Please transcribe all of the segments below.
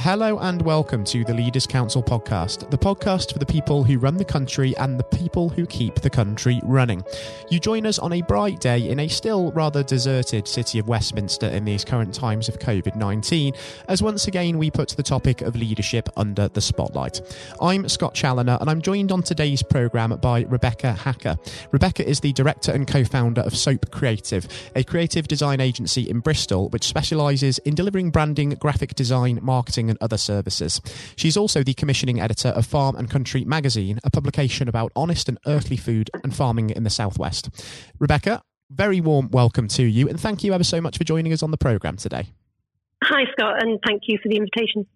Hello and welcome to the Leaders Council podcast, the podcast for the people who run the country and the people who keep the country running. You join us on a bright day in a still rather deserted city of Westminster in these current times of COVID 19, as once again we put the topic of leadership under the spotlight. I'm Scott Challoner and I'm joined on today's programme by Rebecca Hacker. Rebecca is the director and co founder of Soap Creative, a creative design agency in Bristol which specialises in delivering branding, graphic design, marketing, and other services. She's also the commissioning editor of Farm and Country magazine, a publication about honest and earthly food and farming in the southwest. Rebecca, very warm welcome to you, and thank you ever so much for joining us on the programme today. Hi, Scott, and thank you for the invitation.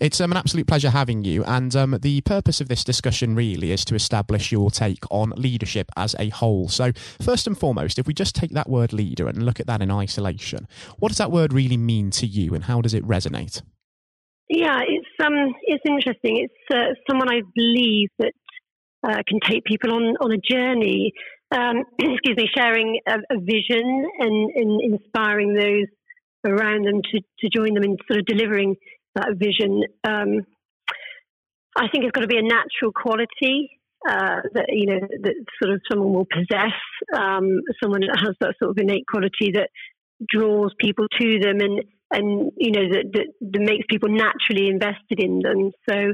It's um, an absolute pleasure having you. And um, the purpose of this discussion really is to establish your take on leadership as a whole. So, first and foremost, if we just take that word leader and look at that in isolation, what does that word really mean to you and how does it resonate? Yeah, it's um, it's interesting. It's uh, someone I believe that uh, can take people on on a journey. Um, excuse me, sharing a, a vision and, and, inspiring those around them to, to join them in sort of delivering that vision. Um, I think it's got to be a natural quality uh, that you know that sort of someone will possess. Um, someone that has that sort of innate quality that draws people to them and and you know that, that, that makes people naturally invested in them. So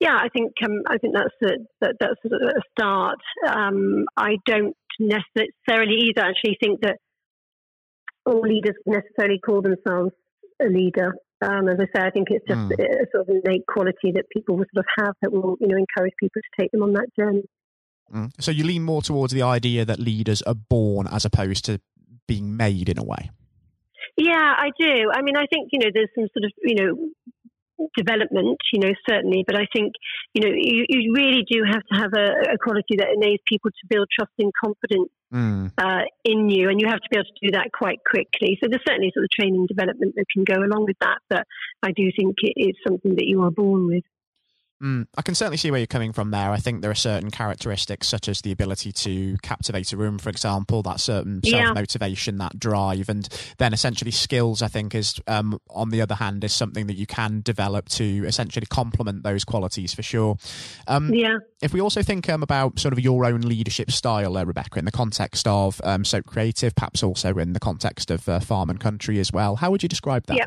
yeah, I think um, I think that's a, that, that's a start. Um, I don't necessarily either actually think that all leaders necessarily call themselves a leader. Um, as I say, I think it's just mm. a sort of innate quality that people will sort of have that will you know encourage people to take them on that journey. Mm. So you lean more towards the idea that leaders are born as opposed to being made in a way. Yeah, I do. I mean, I think, you know, there's some sort of, you know, development, you know, certainly, but I think, you know, you, you really do have to have a, a, quality that enables people to build trust and confidence mm. uh, in you, and you have to be able to do that quite quickly. So there's certainly sort of training development that can go along with that, but I do think it is something that you are born with. Mm, I can certainly see where you're coming from there. I think there are certain characteristics, such as the ability to captivate a room, for example, that certain self motivation, that drive, and then essentially skills. I think is, um, on the other hand, is something that you can develop to essentially complement those qualities for sure. Um, yeah. If we also think um, about sort of your own leadership style, uh, Rebecca, in the context of um, Soap Creative, perhaps also in the context of uh, Farm and Country as well, how would you describe that? Yeah.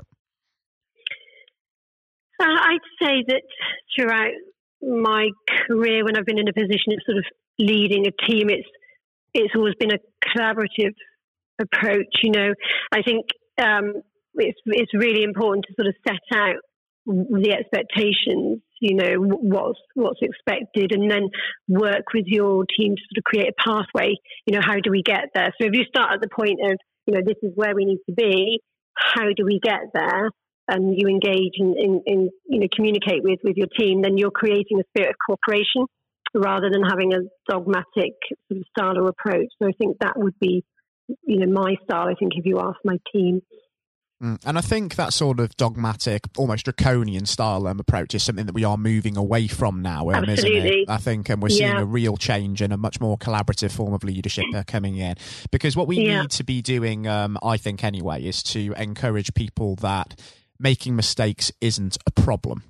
Uh, I'd say that throughout my career, when I've been in a position of sort of leading a team, it's it's always been a collaborative approach. You know, I think um, it's it's really important to sort of set out the expectations. You know, what's what's expected, and then work with your team to sort of create a pathway. You know, how do we get there? So if you start at the point of you know this is where we need to be, how do we get there? And you engage and in, in, in, you know communicate with with your team, then you're creating a spirit of cooperation rather than having a dogmatic sort of style or approach. So I think that would be you know my style. I think if you ask my team. Mm. And I think that sort of dogmatic, almost draconian style um, approach is something that we are moving away from now, um, isn't it? I think and um, we're seeing yeah. a real change and a much more collaborative form of leadership uh, coming in. Because what we yeah. need to be doing, um, I think anyway, is to encourage people that making mistakes isn't a problem.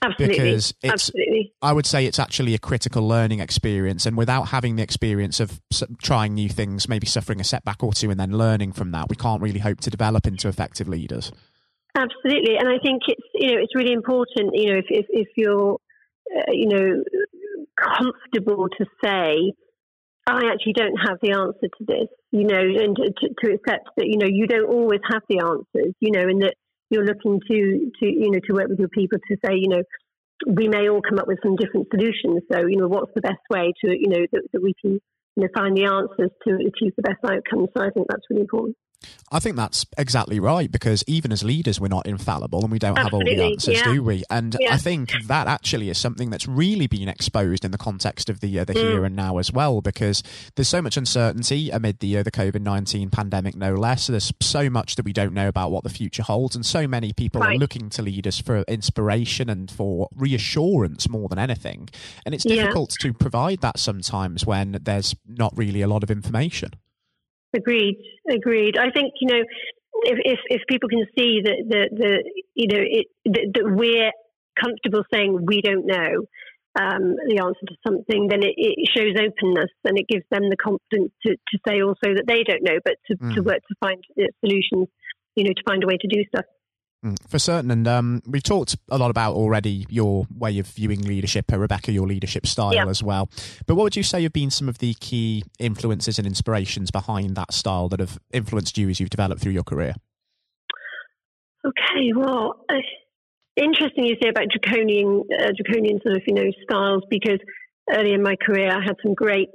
Absolutely. Because it's, Absolutely. I would say it's actually a critical learning experience. And without having the experience of trying new things, maybe suffering a setback or two and then learning from that, we can't really hope to develop into effective leaders. Absolutely. And I think it's, you know, it's really important, you know, if, if, if you're, uh, you know, comfortable to say, I actually don't have the answer to this, you know, and to, to accept that, you know, you don't always have the answers, you know, and that you're looking to to you know to work with your people to say you know we may all come up with some different solutions. So you know what's the best way to you know that, that we can you know find the answers to achieve the best outcomes. So I think that's really important. I think that's exactly right because even as leaders, we're not infallible and we don't Absolutely. have all the answers, yeah. do we? And yeah. I think that actually is something that's really been exposed in the context of the uh, the mm. here and now as well because there's so much uncertainty amid the uh, the COVID nineteen pandemic, no less. There's so much that we don't know about what the future holds, and so many people right. are looking to leaders for inspiration and for reassurance more than anything. And it's difficult yeah. to provide that sometimes when there's not really a lot of information. Agreed. Agreed. I think you know if if, if people can see that the, the you know, it, that, that we're comfortable saying we don't know um, the answer to something, then it, it, shows openness and it gives them the confidence to, to say also that they don't know, but to, mm. to work to find solutions, you know, to find a way to do stuff. Mm, for certain, and um, we've talked a lot about already your way of viewing leadership, Rebecca, your leadership style yeah. as well. But what would you say have been some of the key influences and inspirations behind that style that have influenced you as you've developed through your career? Okay, well, uh, interesting you say about draconian, uh, draconian sort of you know styles because early in my career I had some great,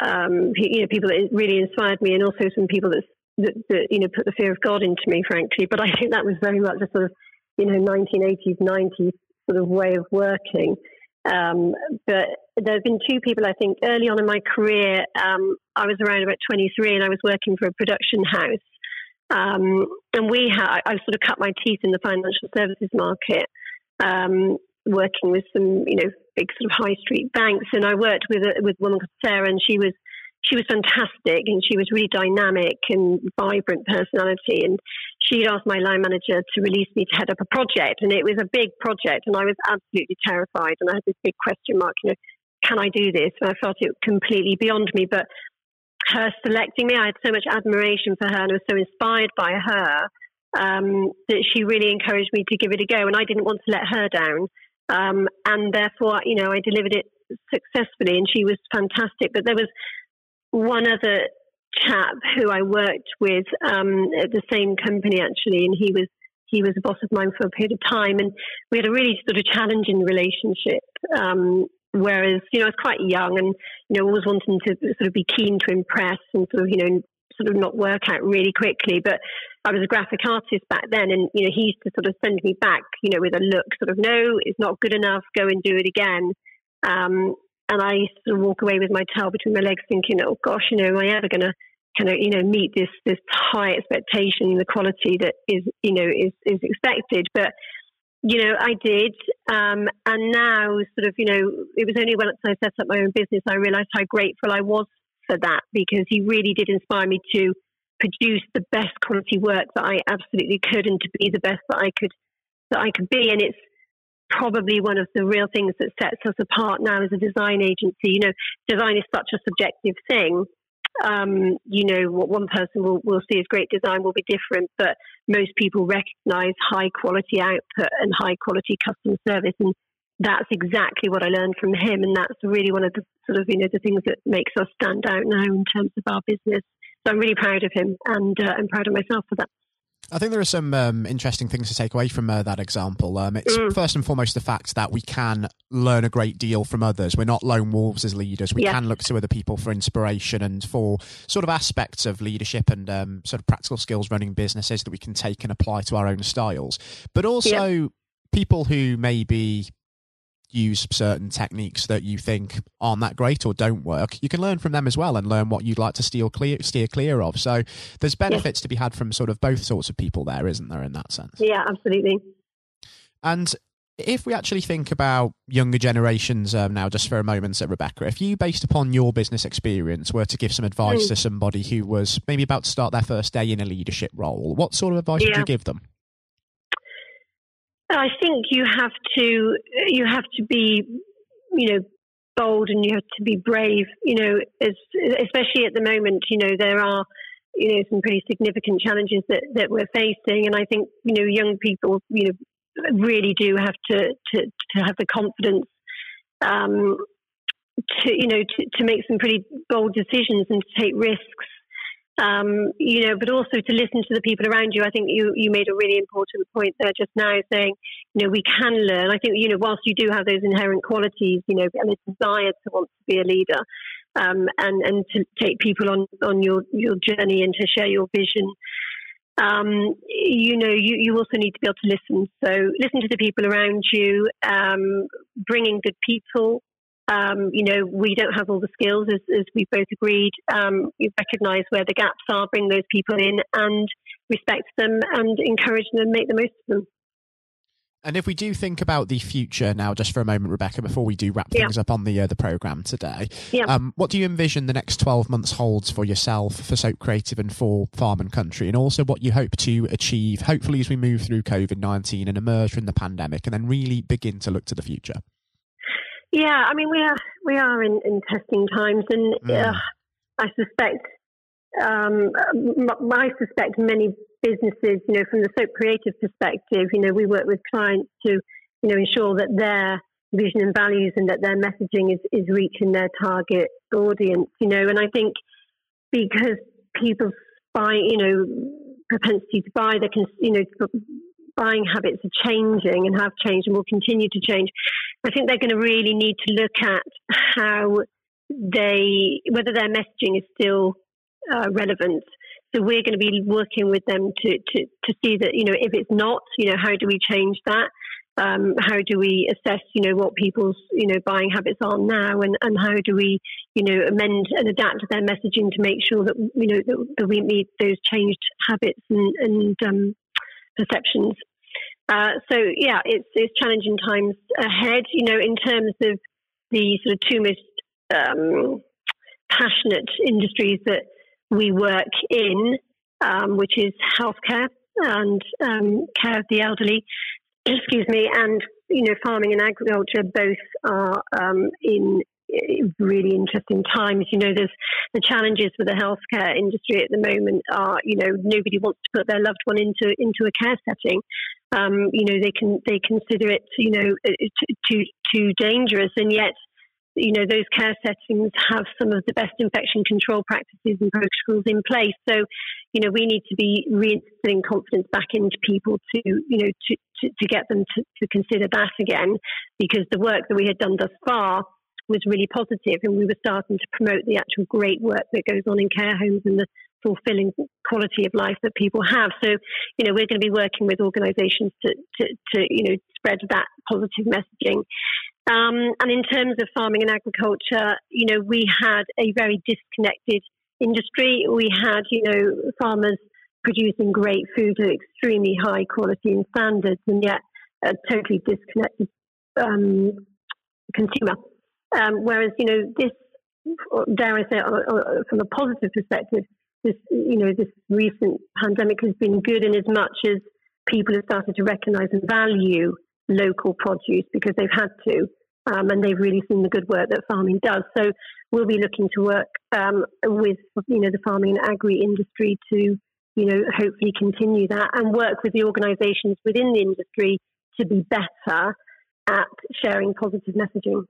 um, you know, people that really inspired me, and also some people that, that, that you know put the fear of God into me, frankly. But I think that was very much a sort of you know 1980s 90s sort of way of working. Um, but there have been two people I think early on in my career. Um, I was around about 23 and I was working for a production house um, and we have, I sort of cut my teeth in the financial services market, um, working with some, you know, big sort of high street banks. And I worked with a, with a woman called Sarah, and she was she was fantastic, and she was really dynamic and vibrant personality. And she'd asked my line manager to release me to head up a project, and it was a big project, and I was absolutely terrified, and I had this big question mark, you know, can I do this? And I felt it completely beyond me, but her selecting me. I had so much admiration for her and I was so inspired by her um, that she really encouraged me to give it a go. And I didn't want to let her down. Um, and therefore, you know, I delivered it successfully and she was fantastic. But there was one other chap who I worked with um, at the same company actually, and he was he was a boss of mine for a period of time, and we had a really sort of challenging relationship. Um, Whereas, you know, I was quite young and, you know, always wanting to sort of be keen to impress and sort of, you know, sort of not work out really quickly. But I was a graphic artist back then and, you know, he used to sort of send me back, you know, with a look sort of, no, it's not good enough, go and do it again. Um, and I sort of walk away with my tail between my legs thinking, oh gosh, you know, am I ever going to kind of, you know, meet this, this high expectation, the quality that is, you know, is, is expected. But you know, I did. Um, and now, sort of, you know, it was only when I set up my own business I realized how grateful I was for that because he really did inspire me to produce the best quality work that I absolutely could and to be the best that I could that I could be. And it's probably one of the real things that sets us apart now as a design agency. You know, design is such a subjective thing um, you know, what one person will, will see as great design will be different, but most people recognize high quality output and high quality customer service. And that's exactly what I learned from him. And that's really one of the sort of, you know, the things that makes us stand out now in terms of our business. So I'm really proud of him and uh, I'm proud of myself for that. I think there are some um, interesting things to take away from uh, that example. Um, it's mm. first and foremost the fact that we can learn a great deal from others. We're not lone wolves as leaders. We yeah. can look to other people for inspiration and for sort of aspects of leadership and um, sort of practical skills running businesses that we can take and apply to our own styles. But also yeah. people who maybe use certain techniques that you think aren't that great or don't work, you can learn from them as well and learn what you'd like to steer clear, steer clear of. So there's benefits to be had from sort of both sorts of people there, isn't there, in that sense? Yeah, absolutely. And if we actually think about younger generations um, now, just for a moment, at Rebecca, if you, based upon your business experience, were to give some advice mm. to somebody who was maybe about to start their first day in a leadership role, what sort of advice yeah. would you give them? I think you have to you have to be you know bold and you have to be brave. You know, as, especially at the moment, you know there are you know some pretty significant challenges that that we're facing, and I think you know young people you know really do have to to, to have the confidence. Um, to you know to, to make some pretty bold decisions and to take risks um, you know, but also to listen to the people around you. I think you, you made a really important point there just now saying, you know, we can learn. I think, you know, whilst you do have those inherent qualities, you know, and a desire to want to be a leader, um, and, and to take people on, on your, your journey and to share your vision, um, you know, you, you also need to be able to listen. So listen to the people around you, um, bringing good people um, you know, we don't have all the skills, as, as we've both agreed. Um, we recognise where the gaps are, bring those people in, and respect them and encourage them, make the most of them. And if we do think about the future now, just for a moment, Rebecca, before we do wrap Yeah. things up on the uh, the program today, Yeah. um, what do you envision the next twelve months holds for yourself, for Soap Creative, and for Farm and Country, and also what you hope to achieve, hopefully, as we move through COVID nineteen and emerge from the pandemic, and then really begin to look to the future. Yeah, I mean we are we are in, in testing times, and Mm. uh, I suspect um, m- I suspect many businesses, you know, from the soap creative perspective, you know, we work with clients to, you know, ensure that their vision and values and that their messaging is, is reaching their target audience, you know, and I think because people's buy, you know, propensity to buy, can, you know, buying habits are changing and have changed and will continue to change. I think they're going to really need to look at how they, whether their messaging is still uh, relevant. So we're going to be working with them to, to, to see that, you know, if it's not, you know, how do we change that? Um, how do we assess, you know, what people's, you know, buying habits are now and, and how do we, you know, amend and adapt their messaging to make sure that, you know, that, that we meet those changed habits and, and um, perceptions. Uh, so yeah, it's, it's challenging times ahead, you know, in terms of the sort of two most um, passionate industries that we work in, um, which is healthcare and um, care of the elderly. Excuse me, and you know, farming and agriculture both are um, in really interesting times. You know, there's the challenges for the healthcare industry at the moment are, you know, nobody wants to put their loved one into into a care setting. Um, you know, they can they consider it, you know, too too dangerous, and yet you know, those care settings have some of the best infection control practices and protocols in place. So, you know, we need to be reinstilling confidence back into people to, you know, to, to, to get them to, to consider that again, because the work that we had done thus far was really positive and we were starting to promote the actual great work that goes on in care homes and the fulfilling quality of life that people have. So, you know, we're going to be working with organisations to, to, to, you know, spread that positive messaging. Um, and in terms of farming and agriculture, you know, we had a very disconnected industry. We had, you know, farmers producing great food at extremely high quality and standards, and yet a totally disconnected um, consumer. Um, whereas, you know, this, dare I say, from a positive perspective, this, you know, this recent pandemic has been good in as much as people have started to recognise and value local produce because they've had to, um, and they've really seen the good work that farming does. So we'll be looking to work um, with you know the farming and agri industry to you know hopefully continue that and work with the organisations within the industry to be better at sharing positive messaging.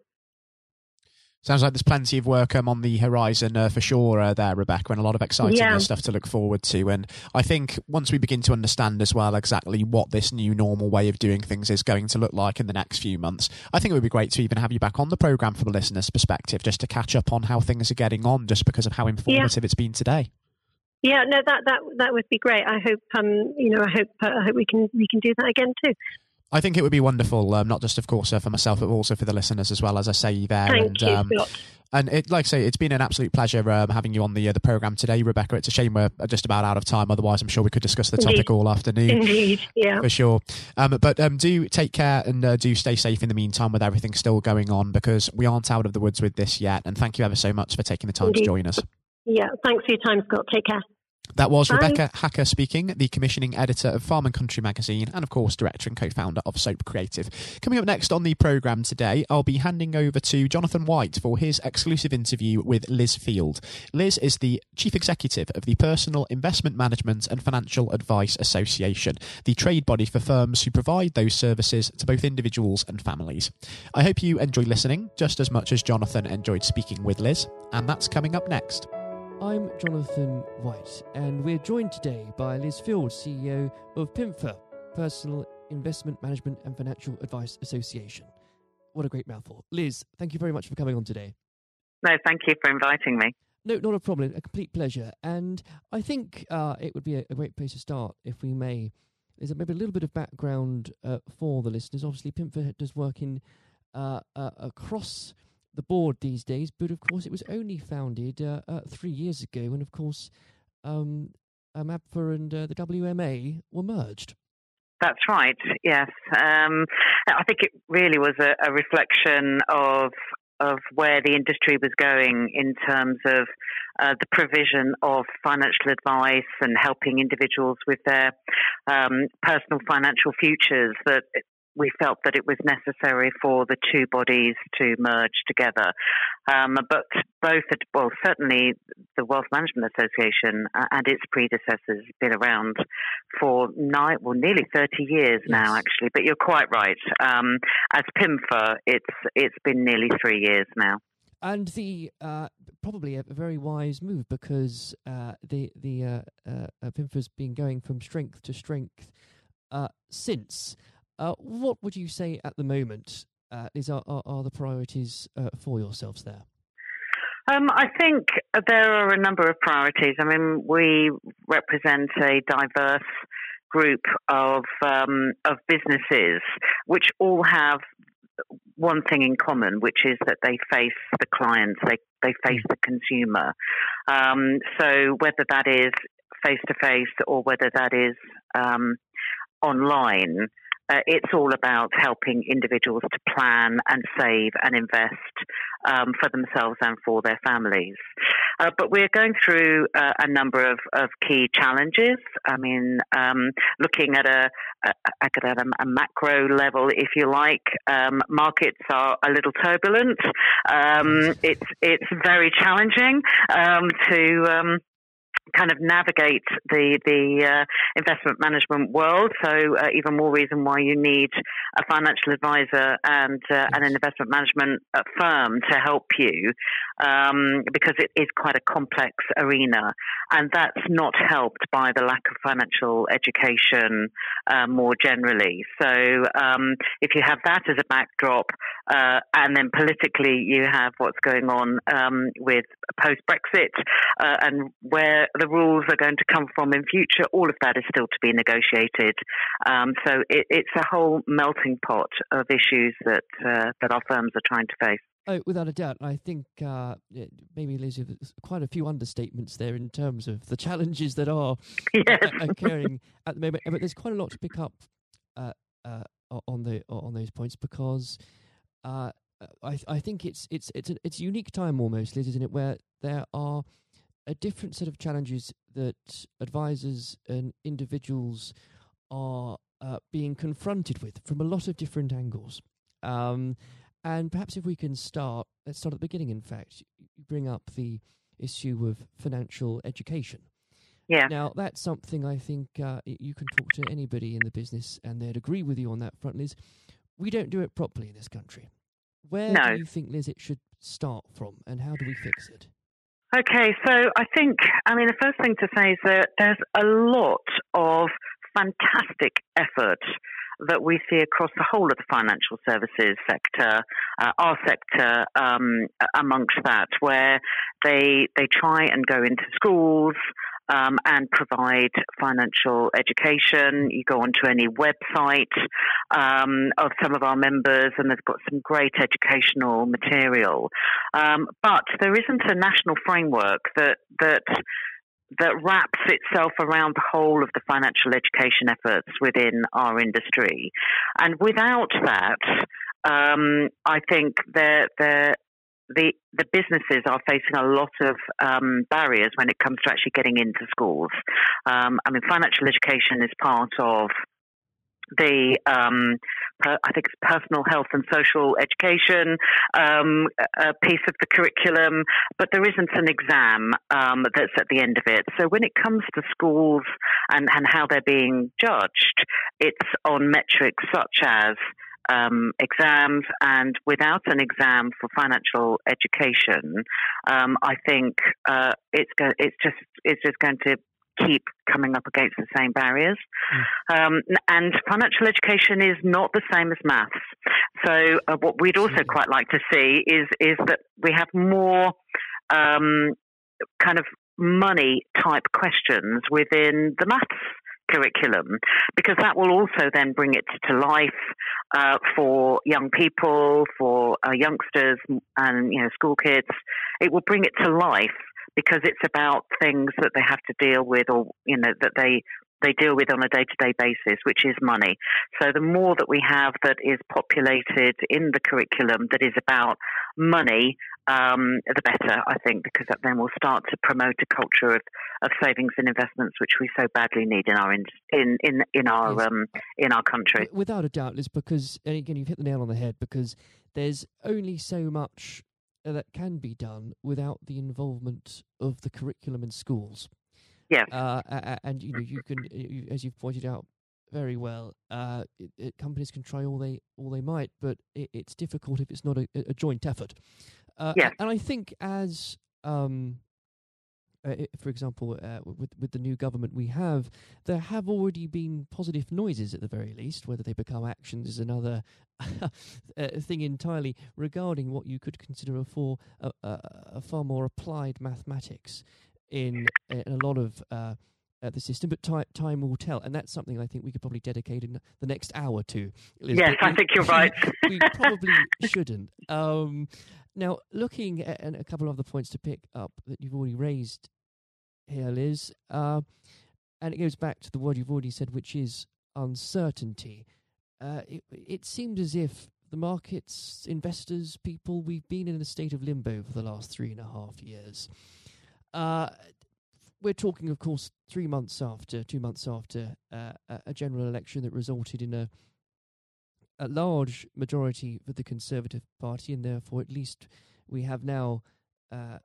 Sounds like there's plenty of work um, on the horizon uh, for sure uh, there, Rebecca, and a lot of exciting Yeah. stuff to look forward to. And I think once we begin to understand as well exactly what this new normal way of doing things is going to look like in the next few months, I think it would be great to even have you back on the program from a listener's perspective, just to catch up on how things are getting on, just because of how informative it's been today. Yeah, no, that that that would be great. I hope um, you know, I hope uh, I hope we can we can do that again too. I think it would be wonderful, um, not just of course uh, for myself, but also for the listeners as well. As I say there, Thank and you, um. And it, like I say, it's been an absolute pleasure um, having you on the uh, the program today, Rebecca. It's a shame we're just about out of time. Otherwise, I'm sure we could discuss the topic Indeed. all afternoon Indeed, yeah. for sure. Um, but um, do take care and uh, do stay safe in the meantime with everything still going on because we aren't out of the woods with this yet. And thank you ever so much for taking the time Indeed. to join us. Yeah, thanks for your time, Scott. Take care. That was Bye. Rebecca Hacker speaking, the commissioning editor of Farm and Country magazine, and of course, director and co founder of Soap Creative. Coming up next on the programme today, I'll be handing over to Jonathan White for his exclusive interview with Liz Field. Liz is the chief executive of the Personal Investment Management and Financial Advice Association, the trade body for firms who provide those services to both individuals and families. I hope you enjoy listening just as much as Jonathan enjoyed speaking with Liz, and that's coming up next. I'm Jonathan White, and we're joined today by Liz Field, CEO of PIMFA, Personal Investment Management and Financial Advice Association. What a great mouthful. Liz, thank you very much for coming on today. No, thank you for inviting me. No, not a problem. A complete pleasure. And I think uh, it would be a, a great place to start, if we may. Is a maybe a little bit of background uh, for the listeners. Obviously, PIMFA does work in uh, uh, across the board these days, but of course, it was only founded uh, uh, three years ago, and of course, um, um, APFA and uh, the WMA were merged. that's right. Yes, um, I think it really was a, a reflection of of where the industry was going in terms of uh, the provision of financial advice and helping individuals with their um, personal financial futures. That we felt that it was necessary for the two bodies to merge together. Um, but both, well, certainly the Wealth Management Association and its predecessors have been around for nine, well, nearly 30 years yes. now, actually. But you're quite right. Um, as PIMFA, it's it's been nearly three years now. And the uh, probably a very wise move because uh, the the uh, uh PIMFA's been going from strength to strength uh, since. Uh, what would you say at the moment uh, is are, are, are, the priorities uh, for yourselves there? Um, I think there are a number of priorities. I mean, we represent a diverse group of um, of businesses which all have one thing in common, which is that they face the clients, they they face the consumer. Um, so whether that is face to face or whether that is um, online, uh, it's all about helping individuals to plan and save and invest um, for themselves and for their families. Uh, but we're going through uh, a number of, of, key challenges. I mean, um, looking at a, a, a, a, macro level, if you like, um, markets are a little turbulent. Um, it's it's very challenging um, to um, kind of navigate the the uh, investment management world. So uh, even more reason why you need a financial advisor and uh, and an investment management uh, firm to help you, um, because it is quite a complex arena, and that's not helped by the lack of financial education uh, more generally. So um, if you have that as a backdrop, uh, and then politically you have what's going on um, with post Brexit and where the rules are going to come from in future, all of that is still to be negotiated. Um, so it, it's a whole melting pot of issues that uh, that our firms are trying to face. Oh, without a doubt. I think uh, maybe, Lizzie, there's quite a few understatements there in terms of the challenges that are yes. occurring at the moment. But there's quite a lot to pick up uh, uh, on the on those points because uh, I I think it's it's it's a, it's a unique time almost, Liz, isn't it, where there are a different set of challenges that advisors and individuals are uh, being confronted with from a lot of different angles. Um, and perhaps if we can start, let's start at the beginning. In fact, you bring up the issue of financial education. Yeah. Now that's something I think uh, you can talk to anybody in the business, and they'd agree with you on that front. Liz, we don't do it properly in this country. Where no. do you think, Liz, it should start from, and how do we fix it? Okay, so I think, I mean, the first thing to say is that there's a lot of fantastic effort that we see across the whole of the financial services sector, uh, our sector um, amongst that, where they they try and go into schools, um, and provide financial education. You go onto any website um, of some of our members, and they've got some great educational material. Um, but there isn't a national framework that that that wraps itself around the whole of the financial education efforts within our industry. And without that, um, I think there, there, the the businesses are facing a lot of um, barriers when it comes to actually getting into schools. Um, I mean, financial education is part of the um, per, I think it's personal health and social education um, a piece of the curriculum, but there isn't an exam um, that's at the end of it. So when it comes to schools and, and how they're being judged, it's on metrics such as um, exams, and without an exam for financial education, um, I think uh, it's go- it's just it's just going to keep coming up against the same barriers. Mm. Um, and financial education is not the same as maths. So uh, what we'd also mm. quite like to see is is that we have more um, kind of money type questions within the maths curriculum because that will also then bring it to life uh, for young people, for uh, youngsters, and you know school kids. It will bring it to life because it's about things that they have to deal with, or you know that they they deal with on a day to day basis, which is money. So the more that we have that is populated in the curriculum that is about money, um, the better, I think, because that then will start to promote a culture of, of savings and investments, which we so badly need in our in in in, in our yes. um, in our country. Without a doubt, Liz, because and again, you've hit the nail on the head because there's only so much that can be done without the involvement of the curriculum in schools. Yeah, uh, and you know you can, you, as you've pointed out very well, uh, it, it, companies can try all they all they might, but it, it's difficult if it's not a, a joint effort. Uh, yeah, and I think as um, uh, for example, uh, with with the new government we have, there have already been positive noises at the very least. Whether they become actions is another uh, thing entirely. Regarding what you could consider a for a, a, a far more applied mathematics in, in a lot of. Uh, uh, the system, but time time will tell, and that's something I think we could probably dedicate in the next hour to. Yes, I think you're right. we probably shouldn't. Um, now, looking at a couple of the points to pick up that you've already raised here, Liz, uh, and it goes back to the word you've already said, which is uncertainty. Uh, it, it seemed as if the markets, investors, people, we've been in a state of limbo for the last three and a half years. Uh, we're talking, of course, three months after, two months after uh, a general election that resulted in a a large majority for the Conservative Party, and therefore, at least we have now uh,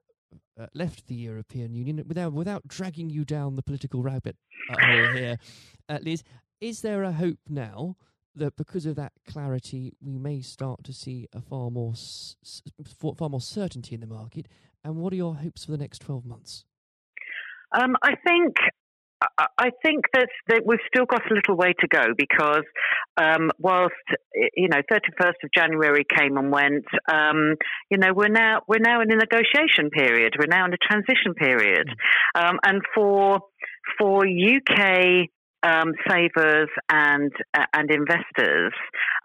uh, left the European Union without without dragging you down the political rabbit hole here. At least, is there a hope now that because of that clarity, we may start to see a far more s- far more certainty in the market? And what are your hopes for the next twelve months? Um, I think I think that, that we've still got a little way to go because um, whilst you know 31st of January came and went, um, you know we're now we're now in a negotiation period. We're now in a transition period, mm. um, and for for UK um, savers and uh, and investors.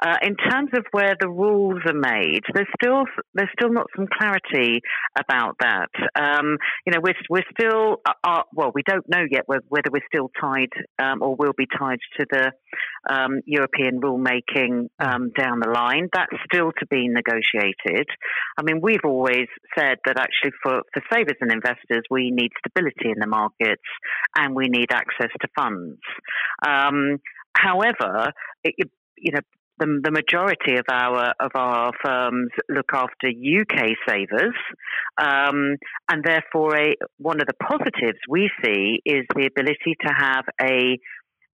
Uh, in terms of where the rules are made, there's still there's still not some clarity about that. Um, you know, we're we're still uh, uh well, we don't know yet whether, we're still tied um, or will be tied to the um, European rulemaking um, down the line. That's still to be negotiated. I mean, we've always said that actually for for savers and investors, we need stability in the markets and we need access to funds. Um, however, it, you know, the, the, majority of our of our firms look after UK savers, um, and therefore, a, one of the positives we see is the ability to have a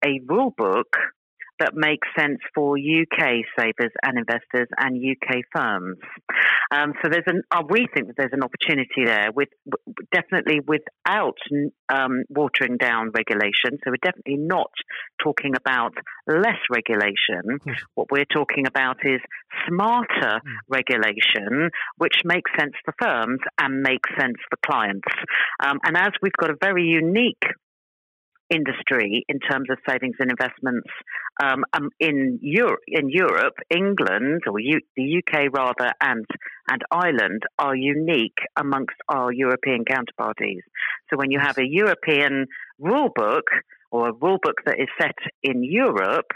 a rule book that makes sense for UK savers and investors and UK firms. Um, so there's an uh, we think that there's an opportunity there with definitely without um, watering down regulation. So we're definitely not talking about less regulation. What we're talking about is smarter mm. regulation, which makes sense for firms and makes sense for clients. Um, and as we've got a very unique industry in terms of savings and investments um, um, in Europe, in Europe, England or U- the UK rather, and and Ireland are unique amongst our European counterparties. So when you have a European rule book or a rule book that is set in Europe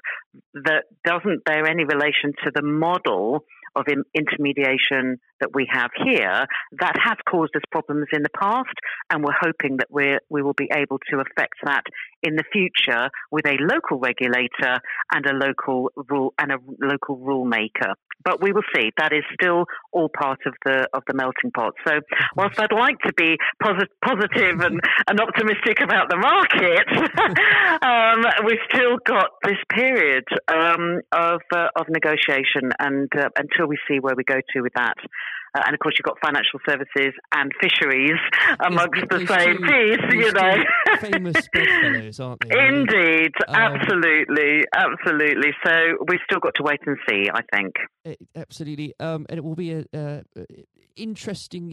that doesn't bear any relation to the model of intermediation that we have here, that has caused us problems in the past, and we're hoping that we we will be able to affect that in the future with a local regulator and a local rule and a local rule maker. But we will see. That is still all part of the of the melting pot. So, whilst I'd like to be posit- positive and, and optimistic about the market, um, we've still got this period um, of uh, of negotiation, and uh, until we see where we go to with that. Uh, and of course, you've got financial services and fisheries amongst the same piece, you know. famous bedfellows, aren't they? Indeed, um, absolutely, absolutely. So we've still got to wait and see, I think. It, absolutely. Um, and it will be a, uh, interesting,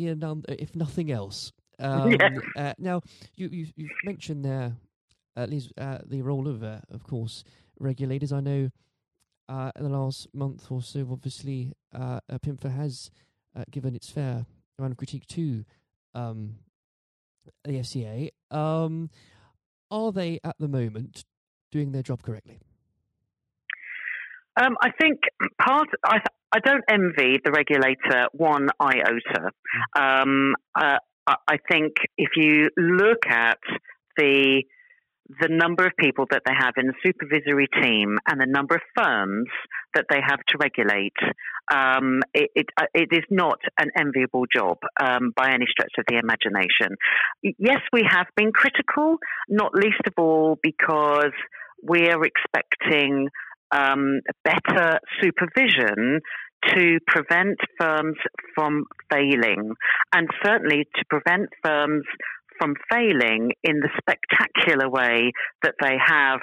if nothing else. Um, yeah. uh, now, you, you, you've mentioned there, at least uh, the role of, uh, of course, regulators. I know uh, in the last month or so, obviously, uh, PIMFA has uh, given its fair amount of critique to um, the FCA. Um, are they at the moment doing their job correctly? Um, I think part. I, I don't envy the regulator one iota. Um, uh, I think if you look at the the number of people that they have in the supervisory team and the number of firms that they have to regulate, um, it, it, uh, it is not an enviable job um, by any stretch of the imagination. Yes, we have been critical, not least of all because we're expecting um, better supervision to prevent firms from failing and certainly to prevent firms from failing in the spectacular way that they have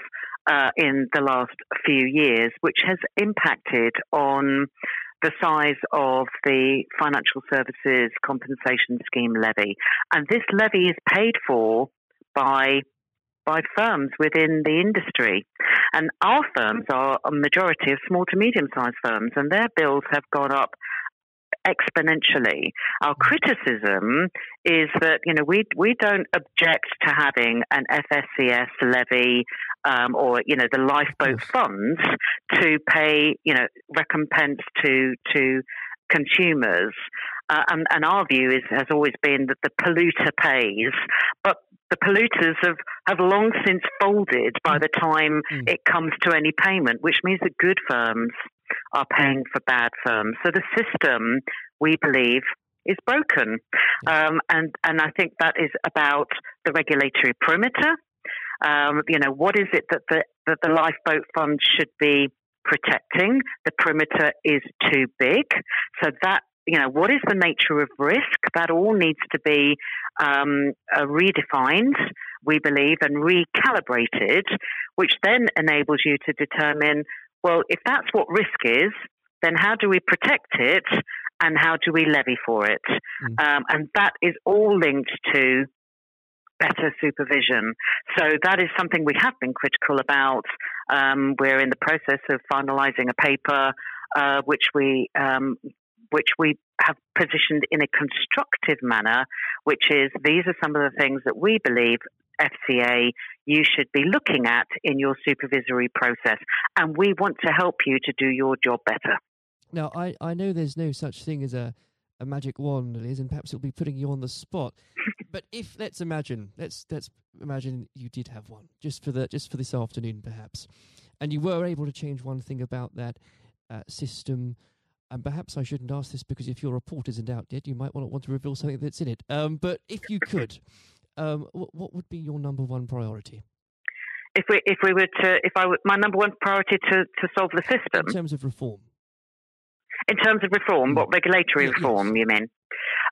uh, in the last few years, which has impacted on the size of the Financial Services Compensation Scheme levy. And this levy is paid for by by firms within the industry. And our firms are a majority of small to medium sized firms, and their bills have gone up exponentially. Our criticism is that you know we we don't object to having an FSCS levy um, or you know the lifeboat funds to pay you know recompense to to consumers. Uh, and, and, our view is, has always been that the polluter pays, but the polluters have, have long since folded by the time mm. it comes to any payment, which means that good firms are paying for bad firms. So the system, we believe, is broken. Um, and, and I think that is about the regulatory perimeter. Um, you know, what is it that the, that the lifeboat fund should be protecting? The perimeter is too big. So that you know, what is the nature of risk? That all needs to be um, uh, redefined, we believe, and recalibrated, which then enables you to determine, well, if that's what risk is, then how do we protect it and how do we levy for it? Mm. Um, and that is all linked to better supervision. So that is something we have been critical about. Um, we're in the process of finalising a paper uh, which we um, which we have positioned in a constructive manner, which is these are some of the things that we believe FCA you should be looking at in your supervisory process, and we want to help you to do your job better. Now, I, I know there's no such thing as a, a magic wand, Liz, and perhaps it'll be putting you on the spot. but if let's imagine, let's let's imagine you did have one just for the just for this afternoon, perhaps, and you were able to change one thing about that uh, system and perhaps I shouldn't ask this because if your report isn't out yet, you might want to want to reveal something that's in it. Um, but if you could, um, what, what, would be your number one priority? If we if we were to if I were, my number one priority to to solve the system in terms of reform. In terms of reform, what regulatory reform yes. you mean?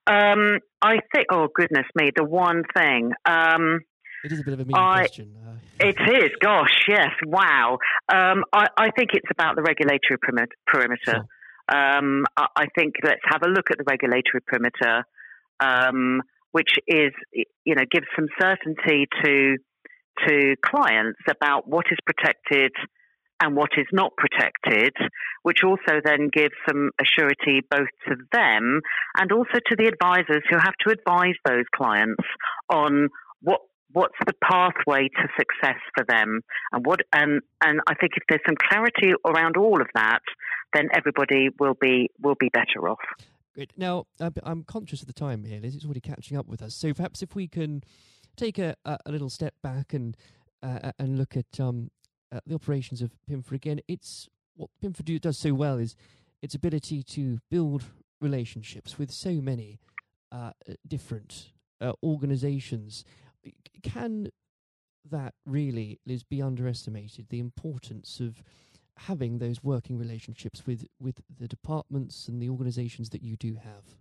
Um, I think. Oh goodness me, the one thing. Um, it is a bit of a mean I, question. Uh, it is. Gosh, yes. Wow. Um, I, I, think it's about the regulatory perimeter. Sure. Um, I think let's have a look at the regulatory perimeter, um, which is, you know, gives some certainty to to clients about what is protected and what is not protected, which also then gives some assurity both to them and also to the advisors who have to advise those clients on what what's the pathway to success for them. And what and and I think if there's some clarity around all of that then everybody will be will be better off Great. Now, I'm conscious of the time here, Liz. It's already catching up with us. So perhaps if we can take a, a, little step back and uh, and look at um, uh, the operations of PIMFA again. It's what PIMFA does so well is its ability to build relationships with so many uh, different uh, organizations can that really, Liz, be underestimated? The importance of having those working relationships with, with the departments and the organisations that you do have?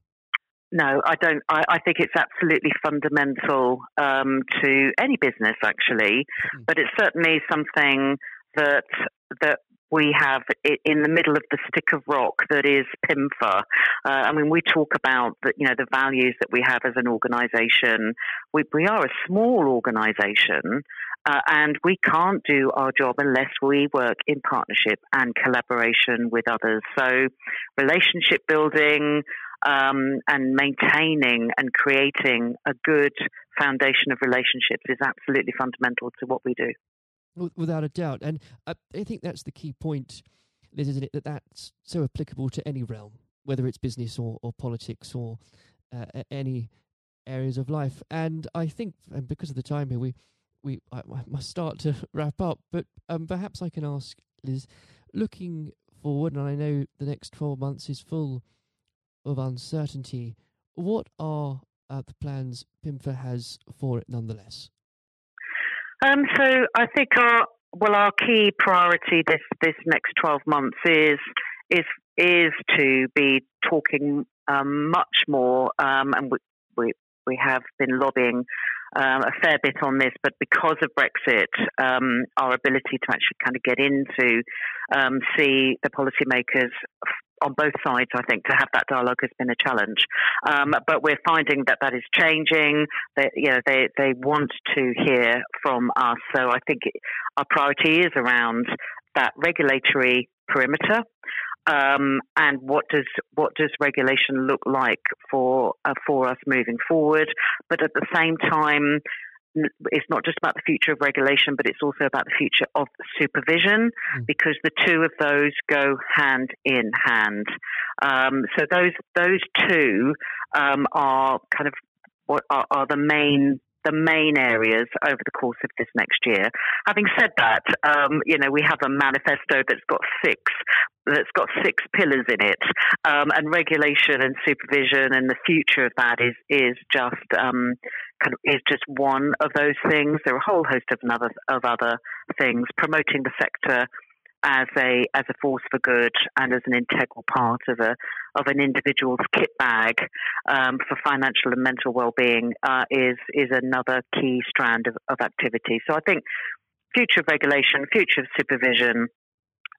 No, I don't. I, I think it's absolutely fundamental um, to any business, actually. Mm. But it's certainly something that that we have in the middle of the stick of rock that is PIMFA. Uh, I mean, we talk about the, you know the values that we have as an organisation. We, we are a small organisation, uh, and we can't do our job unless we work in partnership and collaboration with others. So, relationship building. Um, and maintaining and creating a good foundation of relationships is absolutely fundamental to what we do. Without a doubt. And I, I think that's the key point, Liz, isn't it? That that's so applicable to any realm, whether it's business or, or politics or uh, any areas of life. And I think, and because of the time here, we, we I, I must start to wrap up. But um, perhaps I can ask Liz, looking forward, and I know the next 12 months is full of uncertainty, what are uh, the plans PIMFA has for it nonetheless? Um, so I think our well our key priority this this next twelve months is is is to be talking um, much more, um, and we, we we have been lobbying um, a fair bit on this, but because of Brexit, um, our ability to actually kind of get into um, see the policymakers on both sides, I think, to have that dialogue has been a challenge. Um, but we're finding that that is changing. That you know they they want to hear from us. So I think our priority is around that regulatory perimeter. Um, and what does what does regulation look like for uh, for us moving forward? But at the same time, it's not just about the future of regulation, but it's also about the future of supervision mm. because the two of those go hand in hand. Um, so those those two um, are kind of what are, are, the main the main areas over the course of this next year. Having said that, um, you know we have a manifesto that's got six that's got six pillars in it, um, and regulation and supervision and the future of that is is just um, kind of is just one of those things. There are a whole host of another of other things promoting the sector as a as a force for good and as an integral part of a of an individual's kit bag um, for financial and mental well being uh, is is another key strand of, of activity. So I think future of regulation, future of supervision,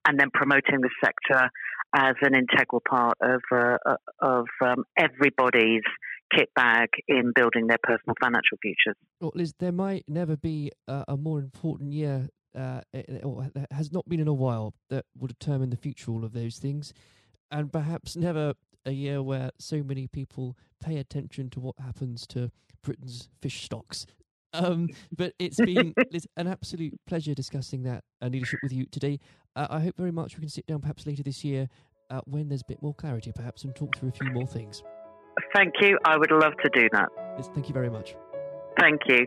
and then promoting the sector as an integral part of uh, uh of um, everybody's kit bag in building their personal financial futures. Well, Liz, there might never be a, a more important year, uh, or has not been in a while, that will determine the future of all of those things, and perhaps never a year where so many people pay attention to what happens to Britain's fish stocks. Um, but it's been it's an absolute pleasure discussing that uh, leadership with you today. Uh, I hope very much we can sit down perhaps later this year uh, when there's a bit more clarity, perhaps, and talk through a few more things. Thank you. I would love to do that. Thank you very much. Thank you.